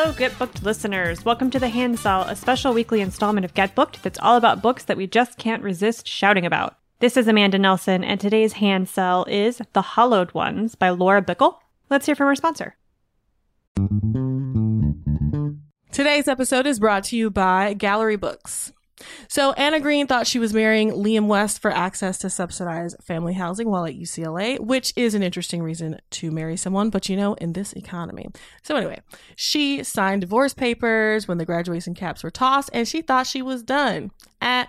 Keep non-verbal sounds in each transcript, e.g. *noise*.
Hello, Get Booked listeners. Welcome to The Handsell, a special weekly installment of Get Booked that's all about books that we just can't resist shouting about. This is Amanda Nelson, and today's Handsell is The Hallowed Ones by Laura Bickle. Let's hear from our sponsor. Today's episode is brought to you by Gallery Books. So Anna Green thought she was marrying Liam West for access to subsidized family housing while at UCLA, which is an interesting reason to marry someone, but you know, in this economy. So anyway, she signed divorce papers when the graduation caps were tossed and she thought she was done. At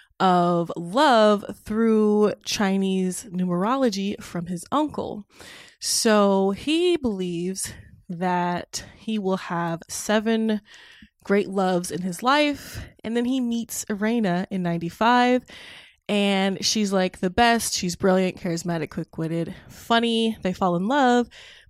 of love through Chinese numerology from his uncle. So he believes that he will have seven great loves in his life. And then he meets Irena in 95. And she's like the best. She's brilliant, charismatic, quick witted, funny. They fall in love.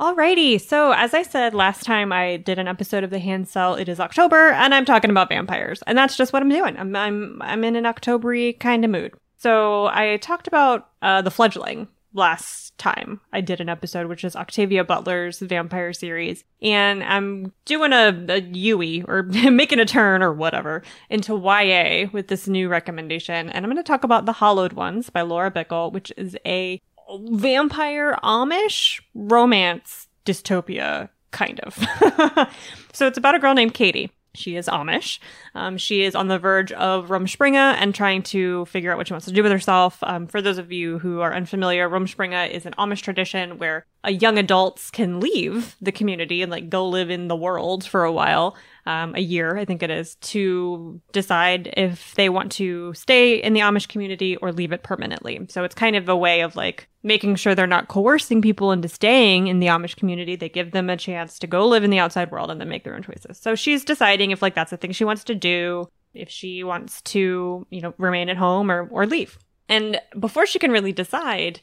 Alrighty, so as I said last time I did an episode of the Handsell. it is October, and I'm talking about vampires, and that's just what I'm doing. I'm I'm I'm in an Octobery kind of mood. So I talked about uh, the fledgling last time I did an episode, which is Octavia Butler's vampire series, and I'm doing a, a Yui or *laughs* making a turn or whatever into YA with this new recommendation, and I'm going to talk about The Hallowed Ones by Laura Bickle, which is a vampire Amish romance dystopia, kind of. *laughs* so it's about a girl named Katie. She is Amish. Um, she is on the verge of Rumspringa and trying to figure out what she wants to do with herself. Um, for those of you who are unfamiliar, Rumspringa is an Amish tradition where young adults can leave the community and like go live in the world for a while um, a year, I think it is, to decide if they want to stay in the Amish community or leave it permanently. So it's kind of a way of like making sure they're not coercing people into staying in the Amish community. They give them a chance to go live in the outside world and then make their own choices. So she's deciding if like that's the thing she wants to do, if she wants to, you know, remain at home or or leave. And before she can really decide,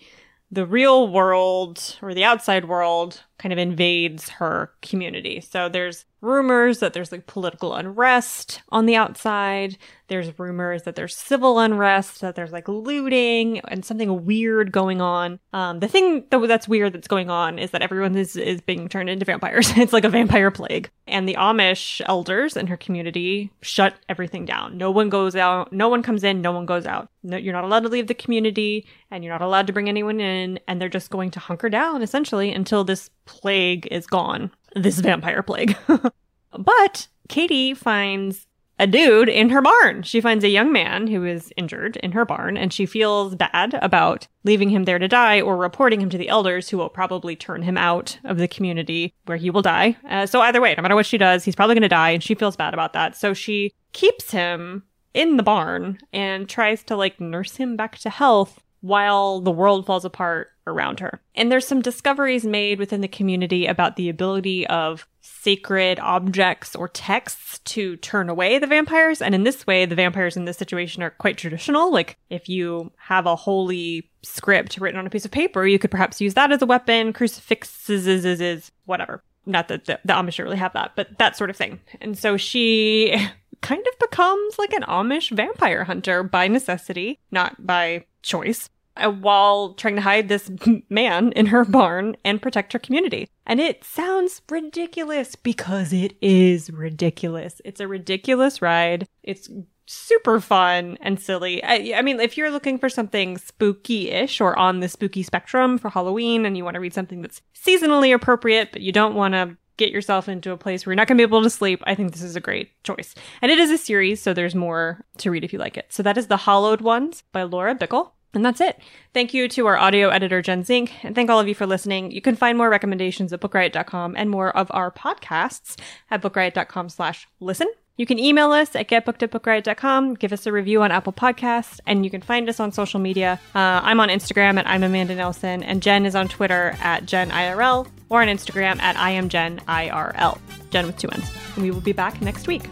the real world or the outside world kind of invades her community. So there's rumors that there's like political unrest on the outside. There's rumors that there's civil unrest, that there's like looting and something weird going on. Um, the thing that, that's weird that's going on is that everyone is, is being turned into vampires. *laughs* it's like a vampire plague. And the Amish elders in her community shut everything down. No one goes out, no one comes in, no one goes out. No, you're not allowed to leave the community and you're not allowed to bring anyone in. And they're just going to hunker down essentially until this plague is gone. This vampire plague. *laughs* but Katie finds a dude in her barn. She finds a young man who is injured in her barn and she feels bad about leaving him there to die or reporting him to the elders who will probably turn him out of the community where he will die. Uh, so either way, no matter what she does, he's probably going to die and she feels bad about that. So she keeps him in the barn and tries to like nurse him back to health while the world falls apart around her. And there's some discoveries made within the community about the ability of sacred objects or texts to turn away the vampires. And in this way, the vampires in this situation are quite traditional. Like if you have a holy script written on a piece of paper, you could perhaps use that as a weapon. Crucifixes whatever. Not that the, the Amish really have that, but that sort of thing. And so she *laughs* kind of becomes like an Amish vampire hunter by necessity, not by choice, uh, while trying to hide this man in her barn and protect her community. And it sounds ridiculous because it is ridiculous. It's a ridiculous ride. It's super fun and silly. I, I mean, if you're looking for something spooky ish or on the spooky spectrum for Halloween and you want to read something that's seasonally appropriate, but you don't want to get yourself into a place where you're not going to be able to sleep, I think this is a great choice. And it is a series, so there's more to read if you like it. So that is The Hallowed Ones by Laura Bickle. And that's it. Thank you to our audio editor, Jen Zink, and thank all of you for listening. You can find more recommendations at bookriot.com and more of our podcasts at bookriot.com slash listen. You can email us at getbooked at bookriot.com, give us a review on Apple Podcasts, and you can find us on social media. Uh, I'm on Instagram at I'm Amanda Nelson, and Jen is on Twitter at JennIRL or on Instagram at I am Jen IRL. Jen with two N's. And we will be back next week.